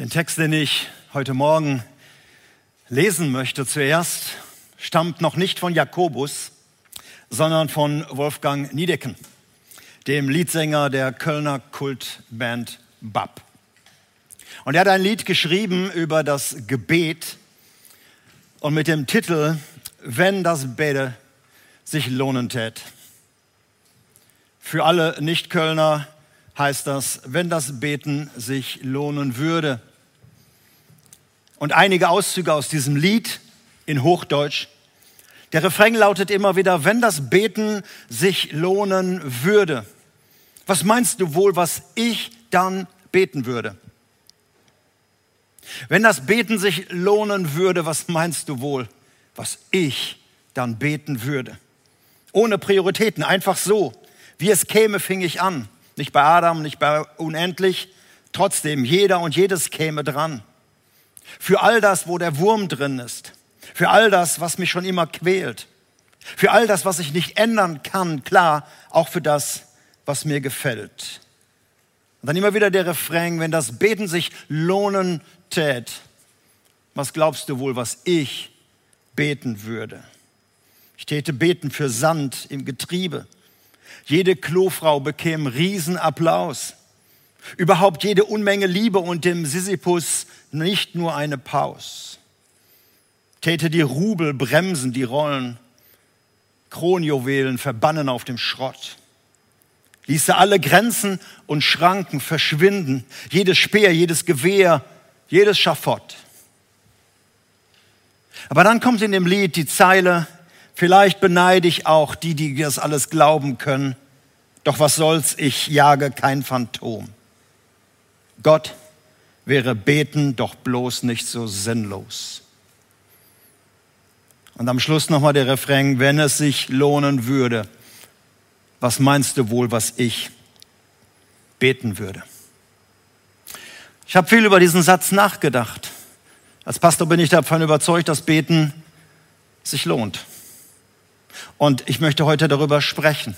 Den Text, den ich heute Morgen lesen möchte zuerst, stammt noch nicht von Jakobus, sondern von Wolfgang Niedecken, dem Liedsänger der Kölner Kultband Bab. Und er hat ein Lied geschrieben über das Gebet und mit dem Titel Wenn das Bete sich lohnen tät. Für alle Nicht-Kölner heißt das, wenn das Beten sich lohnen würde. Und einige Auszüge aus diesem Lied in Hochdeutsch. Der Refrain lautet immer wieder, wenn das Beten sich lohnen würde. Was meinst du wohl, was ich dann beten würde? Wenn das Beten sich lohnen würde, was meinst du wohl, was ich dann beten würde? Ohne Prioritäten, einfach so. Wie es käme, fing ich an. Nicht bei Adam, nicht bei unendlich. Trotzdem, jeder und jedes käme dran. Für all das, wo der Wurm drin ist. Für all das, was mich schon immer quält. Für all das, was ich nicht ändern kann. Klar, auch für das, was mir gefällt. Und dann immer wieder der Refrain, wenn das Beten sich lohnen tät, was glaubst du wohl, was ich beten würde? Ich täte beten für Sand im Getriebe. Jede Klofrau bekäme Riesenapplaus. Überhaupt jede Unmenge Liebe und dem Sisyphus nicht nur eine Paus. Täte die Rubel bremsen, die Rollen, Kronjuwelen verbannen auf dem Schrott. Ließe alle Grenzen und Schranken verschwinden, jedes Speer, jedes Gewehr, jedes Schafott. Aber dann kommt in dem Lied die Zeile, Vielleicht beneide ich auch die, die das alles glauben können. Doch was soll's, ich jage kein Phantom. Gott wäre beten doch bloß nicht so sinnlos. Und am Schluss nochmal der Refrain, wenn es sich lohnen würde, was meinst du wohl, was ich beten würde? Ich habe viel über diesen Satz nachgedacht. Als Pastor bin ich davon überzeugt, dass Beten sich lohnt. Und ich möchte heute darüber sprechen.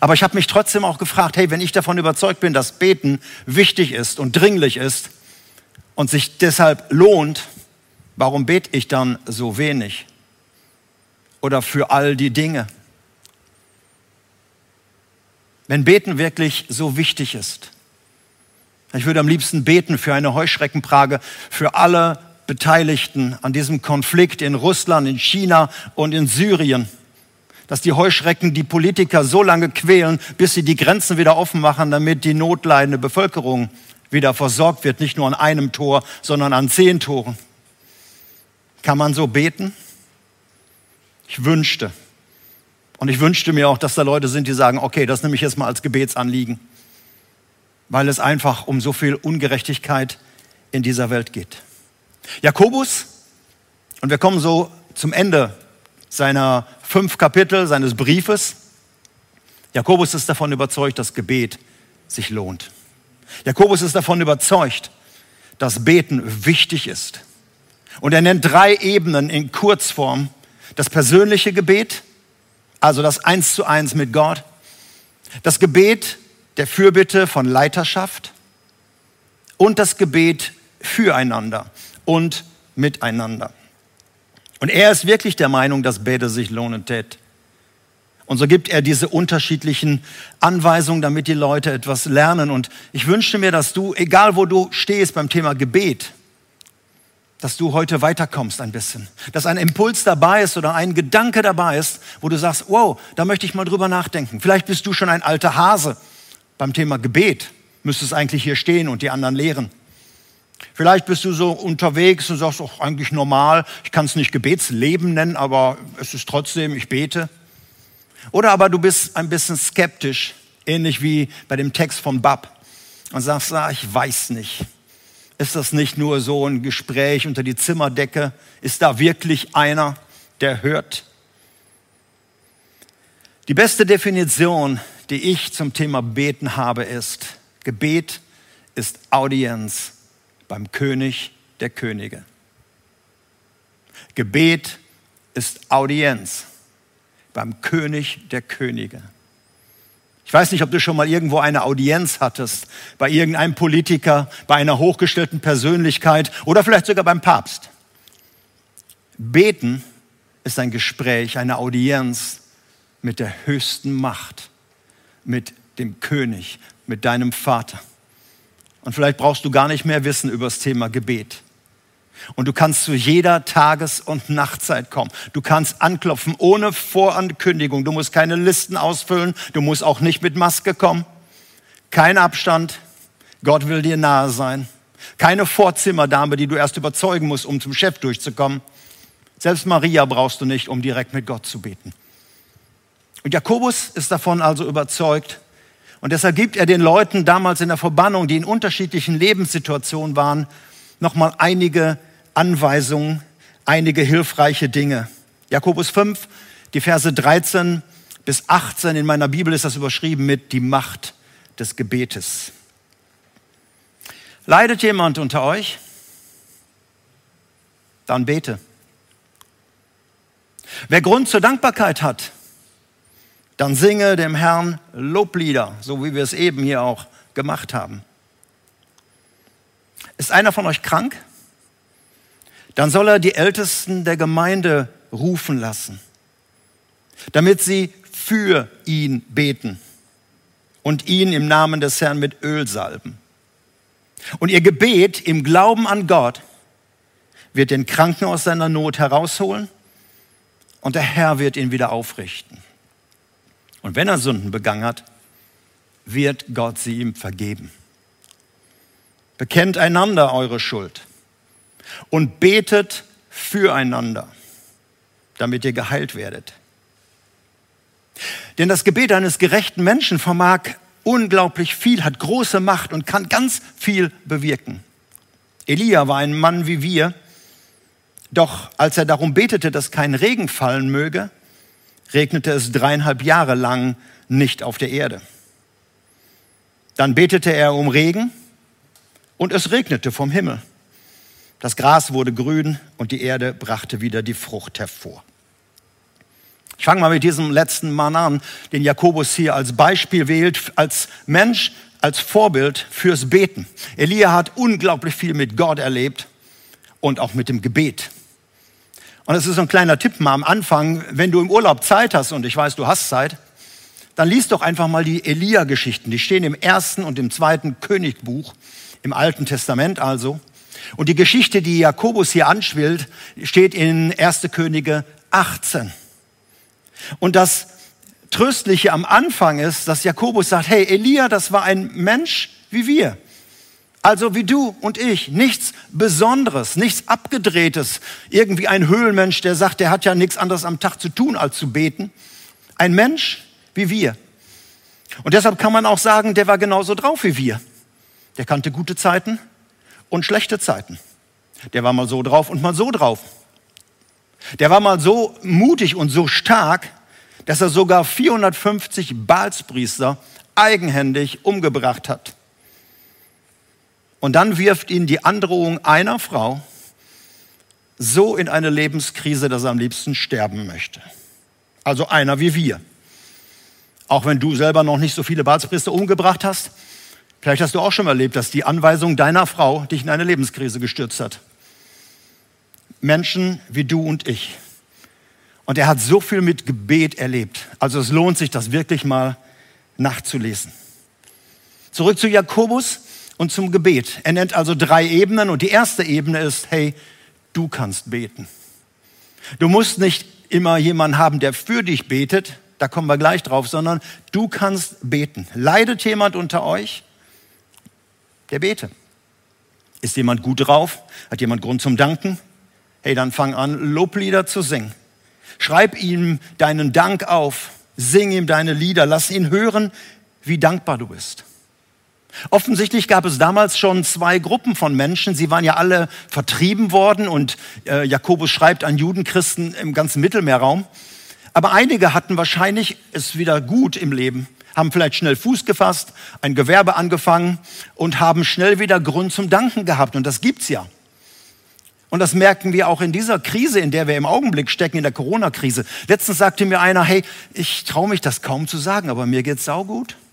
Aber ich habe mich trotzdem auch gefragt, hey, wenn ich davon überzeugt bin, dass Beten wichtig ist und dringlich ist und sich deshalb lohnt, warum bete ich dann so wenig? Oder für all die Dinge? Wenn Beten wirklich so wichtig ist, ich würde am liebsten beten für eine Heuschreckenplage für alle Beteiligten an diesem Konflikt in Russland, in China und in Syrien dass die Heuschrecken die Politiker so lange quälen, bis sie die Grenzen wieder offen machen, damit die notleidende Bevölkerung wieder versorgt wird, nicht nur an einem Tor, sondern an zehn Toren. Kann man so beten? Ich wünschte. Und ich wünschte mir auch, dass da Leute sind, die sagen, okay, das nehme ich jetzt mal als Gebetsanliegen, weil es einfach um so viel Ungerechtigkeit in dieser Welt geht. Jakobus, und wir kommen so zum Ende seiner fünf Kapitel seines Briefes. Jakobus ist davon überzeugt, dass Gebet sich lohnt. Jakobus ist davon überzeugt, dass Beten wichtig ist. Und er nennt drei Ebenen in Kurzform. Das persönliche Gebet, also das Eins zu eins mit Gott. Das Gebet der Fürbitte von Leiterschaft und das Gebet füreinander und miteinander. Und er ist wirklich der Meinung, dass Bete sich lohnen tät. Und so gibt er diese unterschiedlichen Anweisungen, damit die Leute etwas lernen. Und ich wünschte mir, dass du, egal wo du stehst beim Thema Gebet, dass du heute weiterkommst ein bisschen. Dass ein Impuls dabei ist oder ein Gedanke dabei ist, wo du sagst, wow, da möchte ich mal drüber nachdenken. Vielleicht bist du schon ein alter Hase beim Thema Gebet. Müsstest eigentlich hier stehen und die anderen lehren. Vielleicht bist du so unterwegs und sagst, auch eigentlich normal, ich kann es nicht Gebetsleben nennen, aber es ist trotzdem, ich bete. Oder aber du bist ein bisschen skeptisch, ähnlich wie bei dem Text von Bab und sagst, ah, ich weiß nicht. Ist das nicht nur so ein Gespräch unter die Zimmerdecke? Ist da wirklich einer, der hört? Die beste Definition, die ich zum Thema Beten habe, ist, Gebet ist Audienz beim König der Könige. Gebet ist Audienz beim König der Könige. Ich weiß nicht, ob du schon mal irgendwo eine Audienz hattest, bei irgendeinem Politiker, bei einer hochgestellten Persönlichkeit oder vielleicht sogar beim Papst. Beten ist ein Gespräch, eine Audienz mit der höchsten Macht, mit dem König, mit deinem Vater. Und vielleicht brauchst du gar nicht mehr wissen über das Thema Gebet. Und du kannst zu jeder Tages- und Nachtzeit kommen. Du kannst anklopfen ohne Vorankündigung. Du musst keine Listen ausfüllen. Du musst auch nicht mit Maske kommen. Kein Abstand. Gott will dir nahe sein. Keine Vorzimmerdame, die du erst überzeugen musst, um zum Chef durchzukommen. Selbst Maria brauchst du nicht, um direkt mit Gott zu beten. Und Jakobus ist davon also überzeugt. Und deshalb gibt er den Leuten damals in der Verbannung, die in unterschiedlichen Lebenssituationen waren, nochmal einige Anweisungen, einige hilfreiche Dinge. Jakobus 5, die Verse 13 bis 18 in meiner Bibel ist das überschrieben mit die Macht des Gebetes. Leidet jemand unter euch? Dann bete. Wer Grund zur Dankbarkeit hat, dann singe dem Herrn Loblieder, so wie wir es eben hier auch gemacht haben. Ist einer von euch krank? dann soll er die Ältesten der Gemeinde rufen lassen, damit sie für ihn beten und ihn im Namen des Herrn mit Öl salben. Und ihr Gebet im Glauben an Gott wird den Kranken aus seiner Not herausholen und der Herr wird ihn wieder aufrichten. Und wenn er Sünden begangen hat, wird Gott sie ihm vergeben. Bekennt einander eure Schuld und betet füreinander, damit ihr geheilt werdet. Denn das Gebet eines gerechten Menschen vermag unglaublich viel, hat große Macht und kann ganz viel bewirken. Elia war ein Mann wie wir, doch als er darum betete, dass kein Regen fallen möge, regnete es dreieinhalb Jahre lang nicht auf der Erde. Dann betete er um Regen und es regnete vom Himmel. Das Gras wurde grün und die Erde brachte wieder die Frucht hervor. Ich fange mal mit diesem letzten Mann an, den Jakobus hier als Beispiel wählt, als Mensch, als Vorbild fürs Beten. Elia hat unglaublich viel mit Gott erlebt und auch mit dem Gebet. Und es ist so ein kleiner Tipp mal am Anfang, wenn du im Urlaub Zeit hast, und ich weiß, du hast Zeit, dann liest doch einfach mal die Elia-Geschichten. Die stehen im ersten und im zweiten Königbuch, im Alten Testament also. Und die Geschichte, die Jakobus hier anschwillt, steht in 1. Könige 18. Und das Tröstliche am Anfang ist, dass Jakobus sagt, hey, Elia, das war ein Mensch wie wir. Also wie du und ich, nichts Besonderes, nichts Abgedrehtes, irgendwie ein Höhlenmensch, der sagt, der hat ja nichts anderes am Tag zu tun, als zu beten. Ein Mensch wie wir. Und deshalb kann man auch sagen, der war genauso drauf wie wir. Der kannte gute Zeiten, und schlechte Zeiten. Der war mal so drauf und mal so drauf. Der war mal so mutig und so stark, dass er sogar 450 Balspriester eigenhändig umgebracht hat. Und dann wirft ihn die Androhung einer Frau so in eine Lebenskrise, dass er am liebsten sterben möchte. Also einer wie wir. Auch wenn du selber noch nicht so viele Balspriester umgebracht hast, Vielleicht hast du auch schon erlebt, dass die Anweisung deiner Frau dich in eine Lebenskrise gestürzt hat. Menschen wie du und ich. Und er hat so viel mit Gebet erlebt. Also es lohnt sich, das wirklich mal nachzulesen. Zurück zu Jakobus und zum Gebet. Er nennt also drei Ebenen und die erste Ebene ist, hey, du kannst beten. Du musst nicht immer jemanden haben, der für dich betet, da kommen wir gleich drauf, sondern du kannst beten. Leidet jemand unter euch? der bete. Ist jemand gut drauf? Hat jemand Grund zum Danken? Hey, dann fang an, Loblieder zu singen. Schreib ihm deinen Dank auf. Sing ihm deine Lieder. Lass ihn hören, wie dankbar du bist. Offensichtlich gab es damals schon zwei Gruppen von Menschen. Sie waren ja alle vertrieben worden und äh, Jakobus schreibt an Judenchristen im ganzen Mittelmeerraum. Aber einige hatten wahrscheinlich es wieder gut im Leben haben vielleicht schnell Fuß gefasst, ein Gewerbe angefangen und haben schnell wieder Grund zum Danken gehabt. Und das gibt's ja. Und das merken wir auch in dieser Krise, in der wir im Augenblick stecken, in der Corona-Krise. Letztens sagte mir einer, hey, ich traue mich das kaum zu sagen, aber mir geht's saugut. Ah,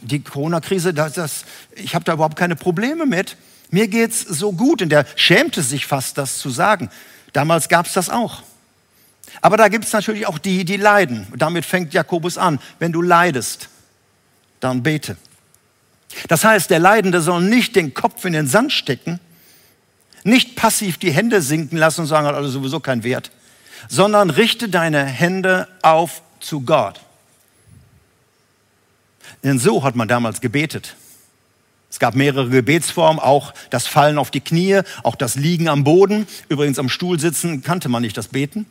die Corona-Krise, das, das, ich habe da überhaupt keine Probleme mit. Mir geht's so gut. Und der schämte sich fast, das zu sagen. Damals gab's das auch. Aber da gibt's natürlich auch die, die leiden. Damit fängt Jakobus an. Wenn du leidest, dann bete. Das heißt, der Leidende soll nicht den Kopf in den Sand stecken, nicht passiv die Hände sinken lassen und sagen, hat alles sowieso keinen Wert, sondern richte deine Hände auf zu Gott. Denn so hat man damals gebetet. Es gab mehrere Gebetsformen, auch das Fallen auf die Knie, auch das Liegen am Boden. Übrigens am Stuhl sitzen kannte man nicht das Beten.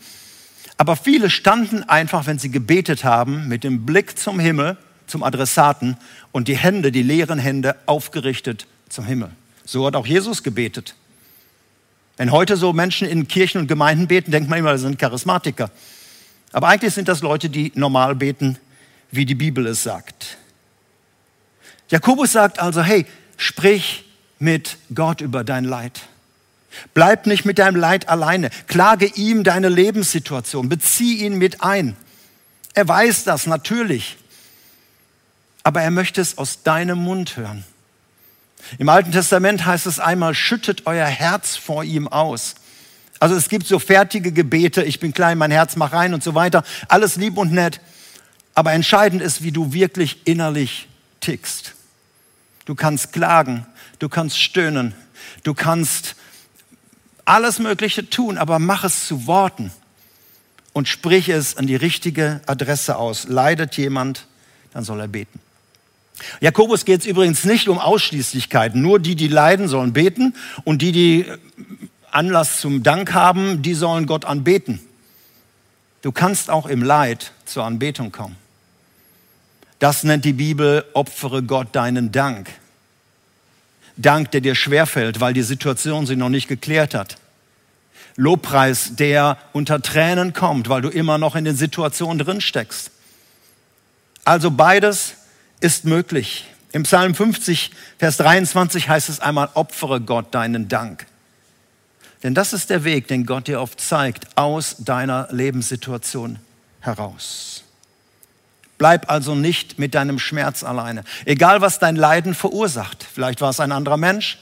Aber viele standen einfach, wenn sie gebetet haben, mit dem Blick zum Himmel, zum Adressaten und die Hände, die leeren Hände aufgerichtet zum Himmel. So hat auch Jesus gebetet. Wenn heute so Menschen in Kirchen und Gemeinden beten, denkt man immer, das sind Charismatiker. Aber eigentlich sind das Leute, die normal beten, wie die Bibel es sagt. Jakobus sagt also, hey, sprich mit Gott über dein Leid. Bleib nicht mit deinem Leid alleine. Klage ihm deine Lebenssituation. Bezieh ihn mit ein. Er weiß das natürlich. Aber er möchte es aus deinem Mund hören. Im Alten Testament heißt es einmal, schüttet euer Herz vor ihm aus. Also es gibt so fertige Gebete, ich bin klein, mein Herz mach rein und so weiter. Alles lieb und nett. Aber entscheidend ist, wie du wirklich innerlich tickst. Du kannst klagen, du kannst stöhnen, du kannst alles Mögliche tun, aber mach es zu Worten und sprich es an die richtige Adresse aus. Leidet jemand, dann soll er beten. Jakobus geht es übrigens nicht um Ausschließlichkeiten. Nur die, die leiden, sollen beten und die, die Anlass zum Dank haben, die sollen Gott anbeten. Du kannst auch im Leid zur Anbetung kommen. Das nennt die Bibel, opfere Gott deinen Dank. Dank, der dir schwerfällt, weil die Situation sich noch nicht geklärt hat. Lobpreis, der unter Tränen kommt, weil du immer noch in den Situationen drin steckst. Also beides ist möglich. Im Psalm 50, Vers 23 heißt es einmal, opfere Gott deinen Dank. Denn das ist der Weg, den Gott dir oft zeigt, aus deiner Lebenssituation heraus. Bleib also nicht mit deinem Schmerz alleine. Egal, was dein Leiden verursacht. Vielleicht war es ein anderer Mensch,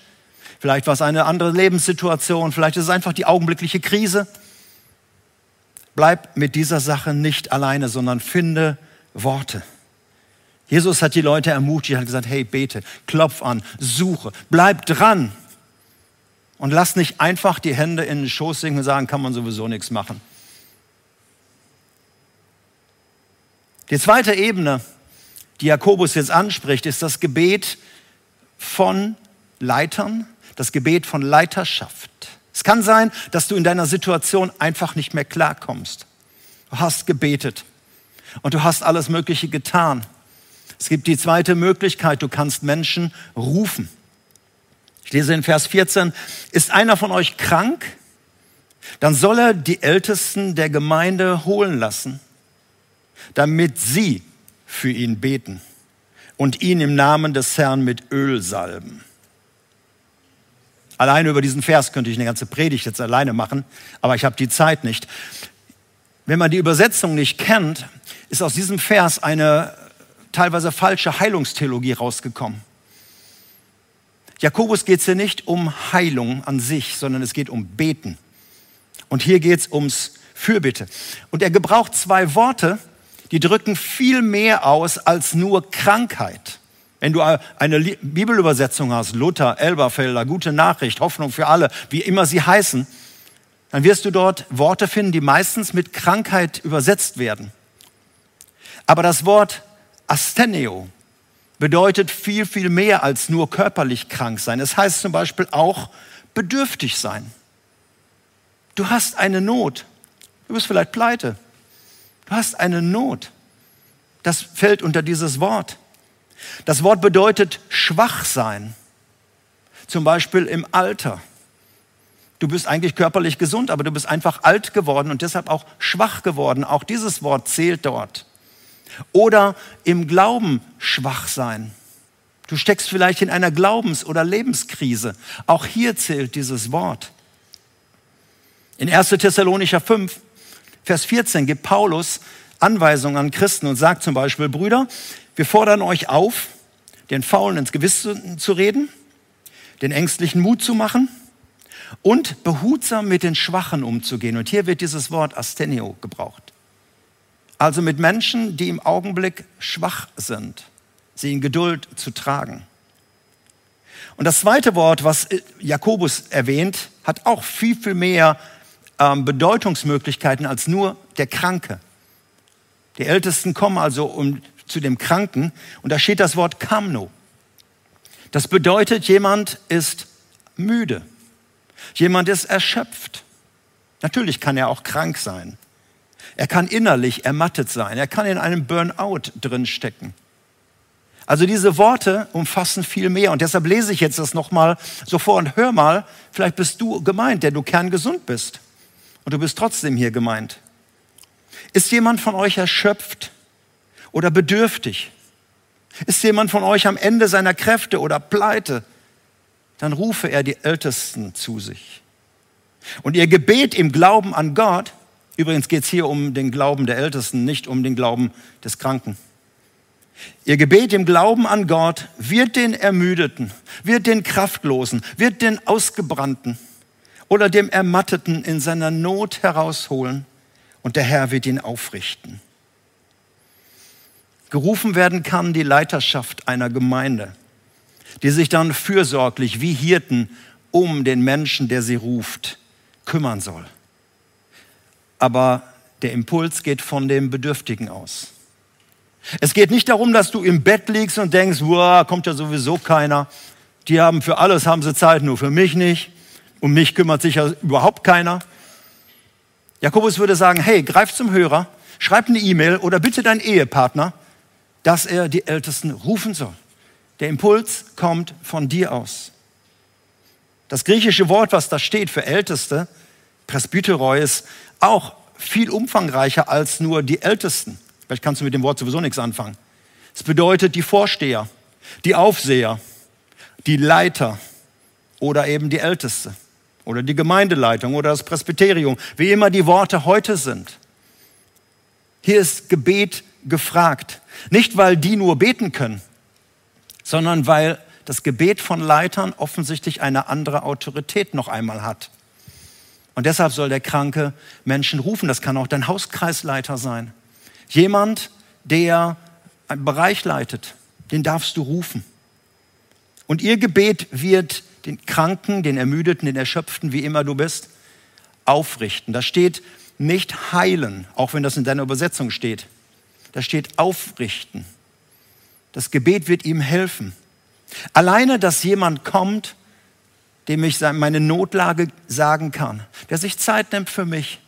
vielleicht war es eine andere Lebenssituation, vielleicht ist es einfach die augenblickliche Krise. Bleib mit dieser Sache nicht alleine, sondern finde Worte. Jesus hat die Leute ermutigt, hat gesagt, hey, bete, klopf an, suche, bleib dran. Und lass nicht einfach die Hände in den Schoß sinken und sagen, kann man sowieso nichts machen. Die zweite Ebene, die Jakobus jetzt anspricht, ist das Gebet von Leitern, das Gebet von Leiterschaft. Es kann sein, dass du in deiner Situation einfach nicht mehr klarkommst. Du hast gebetet und du hast alles Mögliche getan. Es gibt die zweite Möglichkeit, du kannst Menschen rufen. Ich lese in Vers 14, ist einer von euch krank? Dann soll er die Ältesten der Gemeinde holen lassen, damit sie für ihn beten und ihn im Namen des Herrn mit Öl salben. Alleine über diesen Vers könnte ich eine ganze Predigt jetzt alleine machen, aber ich habe die Zeit nicht. Wenn man die Übersetzung nicht kennt, ist aus diesem Vers eine teilweise falsche Heilungstheologie rausgekommen. Jakobus geht es hier nicht um Heilung an sich, sondern es geht um Beten. Und hier geht es ums Fürbitte. Und er gebraucht zwei Worte, die drücken viel mehr aus als nur Krankheit. Wenn du eine Bibelübersetzung hast, Luther, Elberfelder, gute Nachricht, Hoffnung für alle, wie immer sie heißen, dann wirst du dort Worte finden, die meistens mit Krankheit übersetzt werden. Aber das Wort Astheneo bedeutet viel, viel mehr als nur körperlich krank sein. Es heißt zum Beispiel auch bedürftig sein. Du hast eine Not. Du bist vielleicht pleite. Du hast eine Not. Das fällt unter dieses Wort. Das Wort bedeutet schwach sein. Zum Beispiel im Alter. Du bist eigentlich körperlich gesund, aber du bist einfach alt geworden und deshalb auch schwach geworden. Auch dieses Wort zählt dort. Oder im Glauben schwach sein. Du steckst vielleicht in einer Glaubens- oder Lebenskrise. Auch hier zählt dieses Wort. In 1. Thessalonicher 5, Vers 14 gibt Paulus Anweisungen an Christen und sagt zum Beispiel, Brüder, wir fordern euch auf, den Faulen ins Gewissen zu reden, den Ängstlichen Mut zu machen und behutsam mit den Schwachen umzugehen. Und hier wird dieses Wort Astenio gebraucht. Also mit Menschen, die im Augenblick schwach sind, sie in Geduld zu tragen. Und das zweite Wort, was Jakobus erwähnt, hat auch viel, viel mehr ähm, Bedeutungsmöglichkeiten als nur der Kranke. Die Ältesten kommen also um, zu dem Kranken und da steht das Wort Kamno. Das bedeutet, jemand ist müde. Jemand ist erschöpft. Natürlich kann er auch krank sein. Er kann innerlich ermattet sein. Er kann in einem Burnout drinstecken. Also diese Worte umfassen viel mehr und deshalb lese ich jetzt das nochmal so vor und hör mal, vielleicht bist du gemeint, der du kerngesund bist und du bist trotzdem hier gemeint. Ist jemand von euch erschöpft oder bedürftig? Ist jemand von euch am Ende seiner Kräfte oder pleite? Dann rufe er die Ältesten zu sich. Und ihr Gebet im Glauben an Gott, übrigens geht es hier um den Glauben der Ältesten, nicht um den Glauben des Kranken. Ihr Gebet im Glauben an Gott wird den Ermüdeten, wird den Kraftlosen, wird den Ausgebrannten oder dem Ermatteten in seiner Not herausholen und der Herr wird ihn aufrichten. Gerufen werden kann die Leiterschaft einer Gemeinde, die sich dann fürsorglich wie Hirten um den Menschen, der sie ruft, kümmern soll. Aber der Impuls geht von dem Bedürftigen aus. Es geht nicht darum, dass du im Bett liegst und denkst, wow, kommt ja sowieso keiner. Die haben für alles haben sie Zeit, nur für mich nicht. Um mich kümmert sich ja überhaupt keiner. Jakobus würde sagen, hey, greif zum Hörer, schreib eine E-Mail oder bitte deinen Ehepartner, dass er die Ältesten rufen soll. Der Impuls kommt von dir aus. Das griechische Wort, was da steht für Älteste, Presbyteroi, ist auch viel umfangreicher als nur die Ältesten. Vielleicht kannst du mit dem Wort sowieso nichts anfangen. Es bedeutet die Vorsteher, die Aufseher, die Leiter oder eben die Älteste oder die Gemeindeleitung oder das Presbyterium, wie immer die Worte heute sind. Hier ist Gebet gefragt. Nicht, weil die nur beten können, sondern weil das Gebet von Leitern offensichtlich eine andere Autorität noch einmal hat. Und deshalb soll der Kranke Menschen rufen. Das kann auch dein Hauskreisleiter sein. Jemand, der einen Bereich leitet, den darfst du rufen. Und ihr Gebet wird den Kranken, den Ermüdeten, den Erschöpften, wie immer du bist, aufrichten. Da steht nicht heilen, auch wenn das in deiner Übersetzung steht. Da steht aufrichten. Das Gebet wird ihm helfen. Alleine, dass jemand kommt, dem ich meine Notlage sagen kann, der sich Zeit nimmt für mich,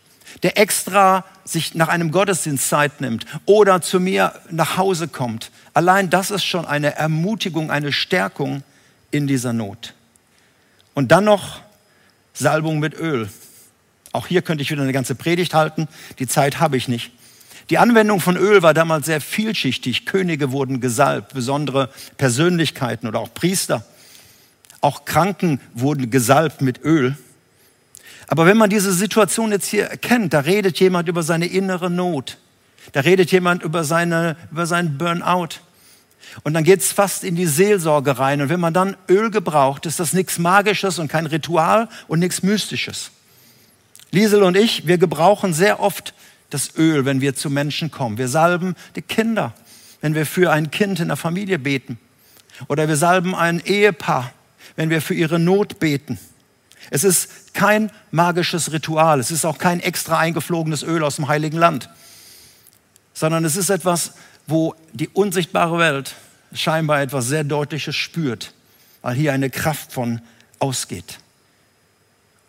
der extra sich nach einem Gottesdienst Zeit nimmt oder zu mir nach Hause kommt. Allein das ist schon eine Ermutigung, eine Stärkung in dieser Not. Und dann noch Salbung mit Öl. Auch hier könnte ich wieder eine ganze Predigt halten. Die Zeit habe ich nicht. Die Anwendung von Öl war damals sehr vielschichtig. Könige wurden gesalbt, besondere Persönlichkeiten oder auch Priester. Auch Kranken wurden gesalbt mit Öl. Aber wenn man diese Situation jetzt hier erkennt, da redet jemand über seine innere Not. Da redet jemand über, seine, über seinen Burnout. Und dann geht es fast in die Seelsorge rein. Und wenn man dann Öl gebraucht, ist das nichts Magisches und kein Ritual und nichts Mystisches. Liesel und ich, wir gebrauchen sehr oft das Öl, wenn wir zu Menschen kommen. Wir salben die Kinder, wenn wir für ein Kind in der Familie beten. Oder wir salben ein Ehepaar, wenn wir für ihre Not beten. Es ist kein magisches Ritual. Es ist auch kein extra eingeflogenes Öl aus dem Heiligen Land. Sondern es ist etwas, wo die unsichtbare Welt scheinbar etwas sehr Deutliches spürt, weil hier eine Kraft von ausgeht.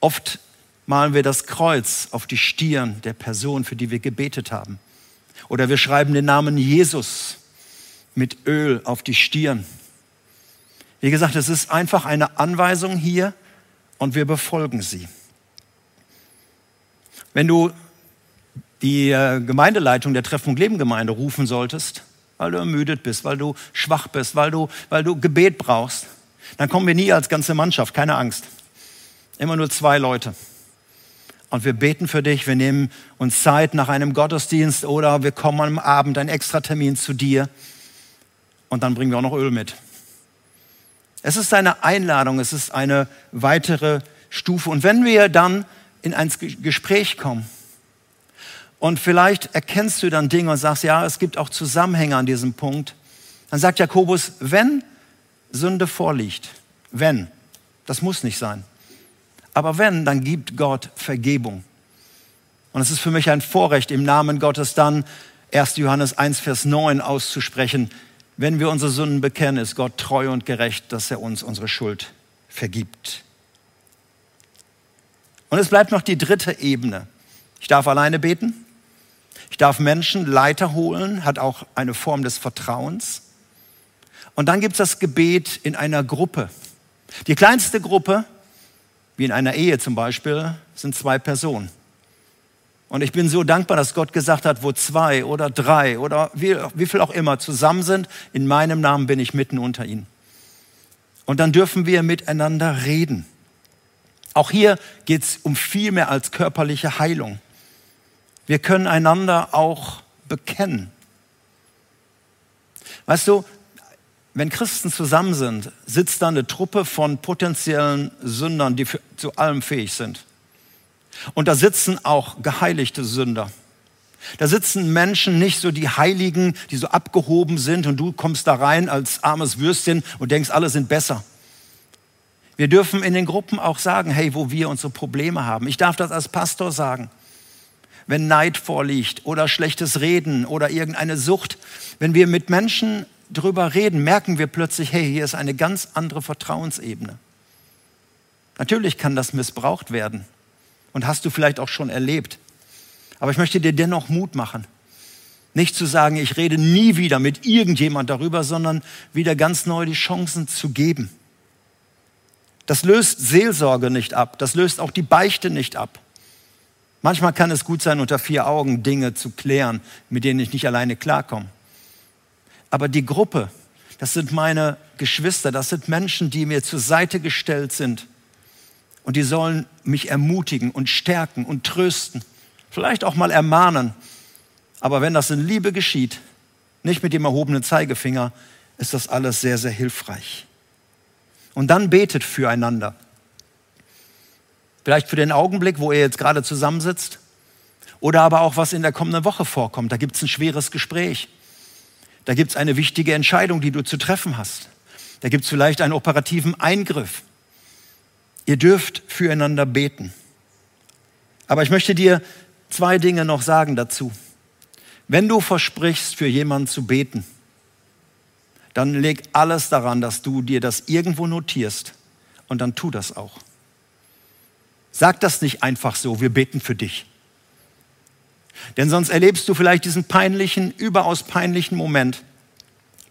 Oft malen wir das Kreuz auf die Stirn der Person, für die wir gebetet haben. Oder wir schreiben den Namen Jesus mit Öl auf die Stirn. Wie gesagt, es ist einfach eine Anweisung hier und wir befolgen sie. Wenn du die äh, Gemeindeleitung der Treffpunkt Leben Gemeinde rufen solltest, weil du ermüdet bist, weil du schwach bist, weil du, weil du Gebet brauchst, dann kommen wir nie als ganze Mannschaft, keine Angst. Immer nur zwei Leute. und wir beten für dich. Wir nehmen uns Zeit nach einem Gottesdienst oder wir kommen am Abend, einen Extratermin zu dir und dann bringen wir auch noch Öl mit. Es ist eine Einladung, es ist eine weitere Stufe. Und wenn wir dann in ein Gespräch kommen und vielleicht erkennst du dann Dinge und sagst, ja, es gibt auch Zusammenhänge an diesem Punkt, dann sagt Jakobus, wenn Sünde vorliegt, wenn, das muss nicht sein, aber wenn, dann gibt Gott Vergebung. Und es ist für mich ein Vorrecht, im Namen Gottes dann 1. Johannes 1, Vers 9 auszusprechen. Wenn wir unsere Sünden bekennen, ist Gott treu und gerecht, dass er uns unsere Schuld vergibt. Und es bleibt noch die dritte Ebene. Ich darf alleine beten. Ich darf Menschen, Leiter holen, hat auch eine Form des Vertrauens. Und dann gibt es das Gebet in einer Gruppe. Die kleinste Gruppe wie in einer Ehe zum Beispiel, sind zwei Personen. Und ich bin so dankbar, dass Gott gesagt hat, wo zwei oder drei oder wie, wie viel auch immer zusammen sind, in meinem Namen bin ich mitten unter ihnen. Und dann dürfen wir miteinander reden. Auch hier geht es um viel mehr als körperliche Heilung. Wir können einander auch bekennen. Weißt du, wenn Christen zusammen sind, sitzt da eine Truppe von potenziellen Sündern, die für, zu allem fähig sind. Und da sitzen auch geheiligte Sünder. Da sitzen Menschen, nicht so die Heiligen, die so abgehoben sind und du kommst da rein als armes Würstchen und denkst, alle sind besser. Wir dürfen in den Gruppen auch sagen, hey, wo wir unsere Probleme haben. Ich darf das als Pastor sagen. Wenn Neid vorliegt oder schlechtes Reden oder irgendeine Sucht, wenn wir mit Menschen drüber reden, merken wir plötzlich, hey, hier ist eine ganz andere Vertrauensebene. Natürlich kann das missbraucht werden und hast du vielleicht auch schon erlebt. Aber ich möchte dir dennoch Mut machen. Nicht zu sagen, ich rede nie wieder mit irgendjemand darüber, sondern wieder ganz neu die Chancen zu geben. Das löst Seelsorge nicht ab, das löst auch die Beichte nicht ab. Manchmal kann es gut sein, unter vier Augen Dinge zu klären, mit denen ich nicht alleine klarkomme. Aber die Gruppe, das sind meine Geschwister, das sind Menschen, die mir zur Seite gestellt sind. Und die sollen mich ermutigen und stärken und trösten, vielleicht auch mal ermahnen. Aber wenn das in Liebe geschieht, nicht mit dem erhobenen Zeigefinger, ist das alles sehr, sehr hilfreich. Und dann betet füreinander. Vielleicht für den Augenblick, wo ihr jetzt gerade zusammensitzt. Oder aber auch, was in der kommenden Woche vorkommt. Da gibt es ein schweres Gespräch. Da gibt es eine wichtige Entscheidung, die du zu treffen hast. Da gibt es vielleicht einen operativen Eingriff. Ihr dürft füreinander beten. Aber ich möchte dir zwei Dinge noch sagen dazu. Wenn du versprichst, für jemanden zu beten, dann leg alles daran, dass du dir das irgendwo notierst und dann tu das auch. Sag das nicht einfach so, wir beten für dich. Denn sonst erlebst du vielleicht diesen peinlichen, überaus peinlichen Moment,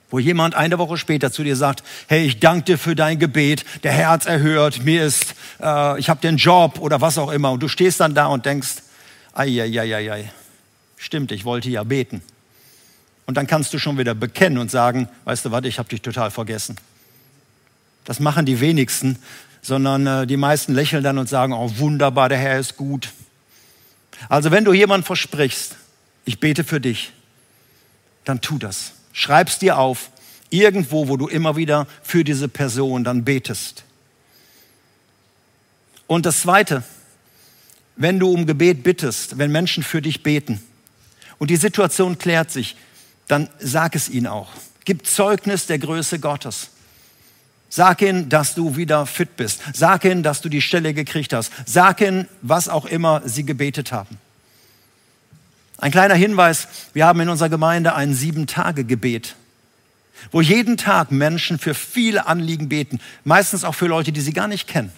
wo jemand eine Woche später zu dir sagt, hey, ich danke dir für dein Gebet, der hat's erhört, mir ist, äh, ich habe den Job oder was auch immer. Und du stehst dann da und denkst, ei, stimmt, ich wollte ja beten. Und dann kannst du schon wieder bekennen und sagen, weißt du was, ich habe dich total vergessen. Das machen die wenigsten, sondern äh, die meisten lächeln dann und sagen, oh wunderbar, der Herr ist gut. Also wenn du jemand versprichst, ich bete für dich, dann tu das. Schreib's dir auf, irgendwo, wo du immer wieder für diese Person dann betest. Und das Zweite, wenn du um Gebet bittest, wenn Menschen für dich beten und die Situation klärt sich, dann sag es ihnen auch. Gib Zeugnis der Größe Gottes. Sag ihnen, dass du wieder fit bist. Sag ihnen, dass du die Stelle gekriegt hast. Sag ihnen, was auch immer sie gebetet haben. Ein kleiner Hinweis, wir haben in unserer Gemeinde ein Sieben-Tage-Gebet, wo jeden Tag Menschen für viele Anliegen beten, meistens auch für Leute, die sie gar nicht kennen.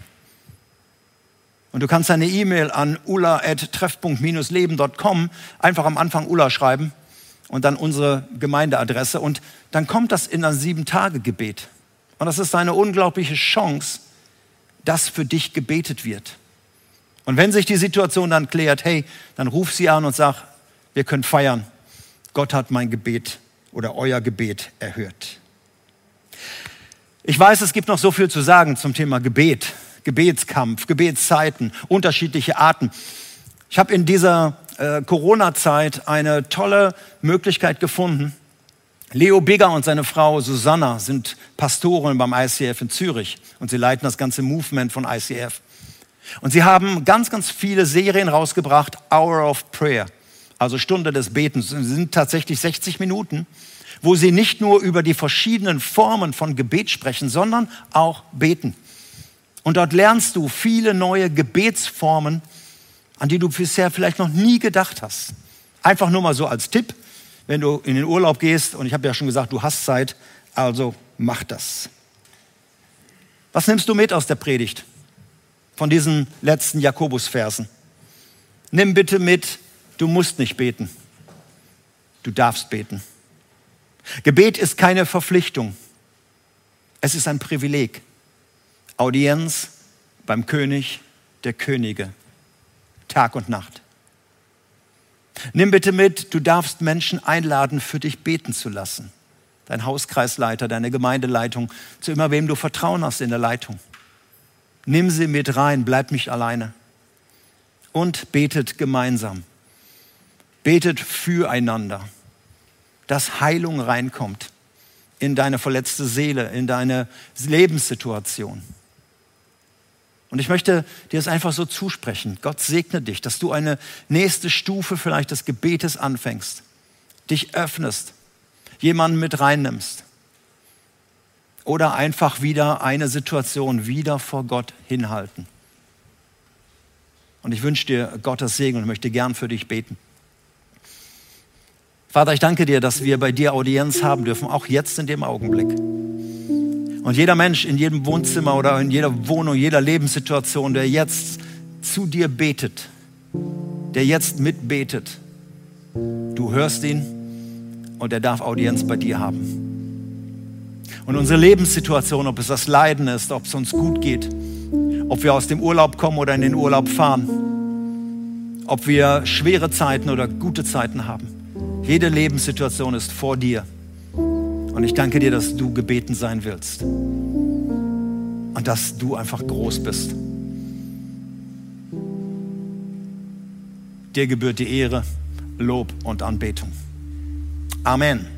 Und du kannst eine E-Mail an ulla.treffpunkt-leben.com einfach am Anfang Ulla schreiben und dann unsere Gemeindeadresse und dann kommt das in ein Sieben-Tage-Gebet. Und das ist eine unglaubliche Chance, dass für dich gebetet wird. Und wenn sich die Situation dann klärt, hey, dann ruf sie an und sag, wir können feiern. Gott hat mein Gebet oder euer Gebet erhört. Ich weiß, es gibt noch so viel zu sagen zum Thema Gebet, Gebetskampf, Gebetszeiten, unterschiedliche Arten. Ich habe in dieser äh, Corona-Zeit eine tolle Möglichkeit gefunden. Leo Bigger und seine Frau Susanna sind Pastoren beim ICF in Zürich und sie leiten das ganze Movement von ICF. Und sie haben ganz, ganz viele Serien rausgebracht, Hour of Prayer, also Stunde des Betens. Sie sind tatsächlich 60 Minuten, wo sie nicht nur über die verschiedenen Formen von Gebet sprechen, sondern auch beten. Und dort lernst du viele neue Gebetsformen, an die du bisher vielleicht noch nie gedacht hast. Einfach nur mal so als Tipp, wenn du in den Urlaub gehst, und ich habe ja schon gesagt, du hast Zeit, also mach das. Was nimmst du mit aus der Predigt? von diesen letzten Jakobusversen. Nimm bitte mit, du musst nicht beten. Du darfst beten. Gebet ist keine Verpflichtung. Es ist ein Privileg. Audienz beim König der Könige. Tag und Nacht. Nimm bitte mit, du darfst Menschen einladen, für dich beten zu lassen. Dein Hauskreisleiter, deine Gemeindeleitung, zu immer wem du Vertrauen hast in der Leitung. Nimm sie mit rein, bleib nicht alleine. Und betet gemeinsam. Betet füreinander, dass Heilung reinkommt in deine verletzte Seele, in deine Lebenssituation. Und ich möchte dir es einfach so zusprechen. Gott segne dich, dass du eine nächste Stufe vielleicht des Gebetes anfängst, dich öffnest, jemanden mit reinnimmst oder einfach wieder eine Situation wieder vor Gott hinhalten. Und ich wünsche dir Gottes Segen und möchte gern für dich beten. Vater, ich danke dir, dass wir bei dir Audienz haben dürfen, auch jetzt in dem Augenblick. Und jeder Mensch in jedem Wohnzimmer oder in jeder Wohnung, jeder Lebenssituation, der jetzt zu dir betet, der jetzt mitbetet, du hörst ihn und er darf Audienz bei dir haben. Und unsere Lebenssituation, ob es das Leiden ist, ob es uns gut geht, ob wir aus dem Urlaub kommen oder in den Urlaub fahren, ob wir schwere Zeiten oder gute Zeiten haben. Jede Lebenssituation ist vor dir. Und ich danke dir, dass du gebeten sein willst. Und dass du einfach groß bist. Dir gebührt die Ehre, Lob und Anbetung. Amen.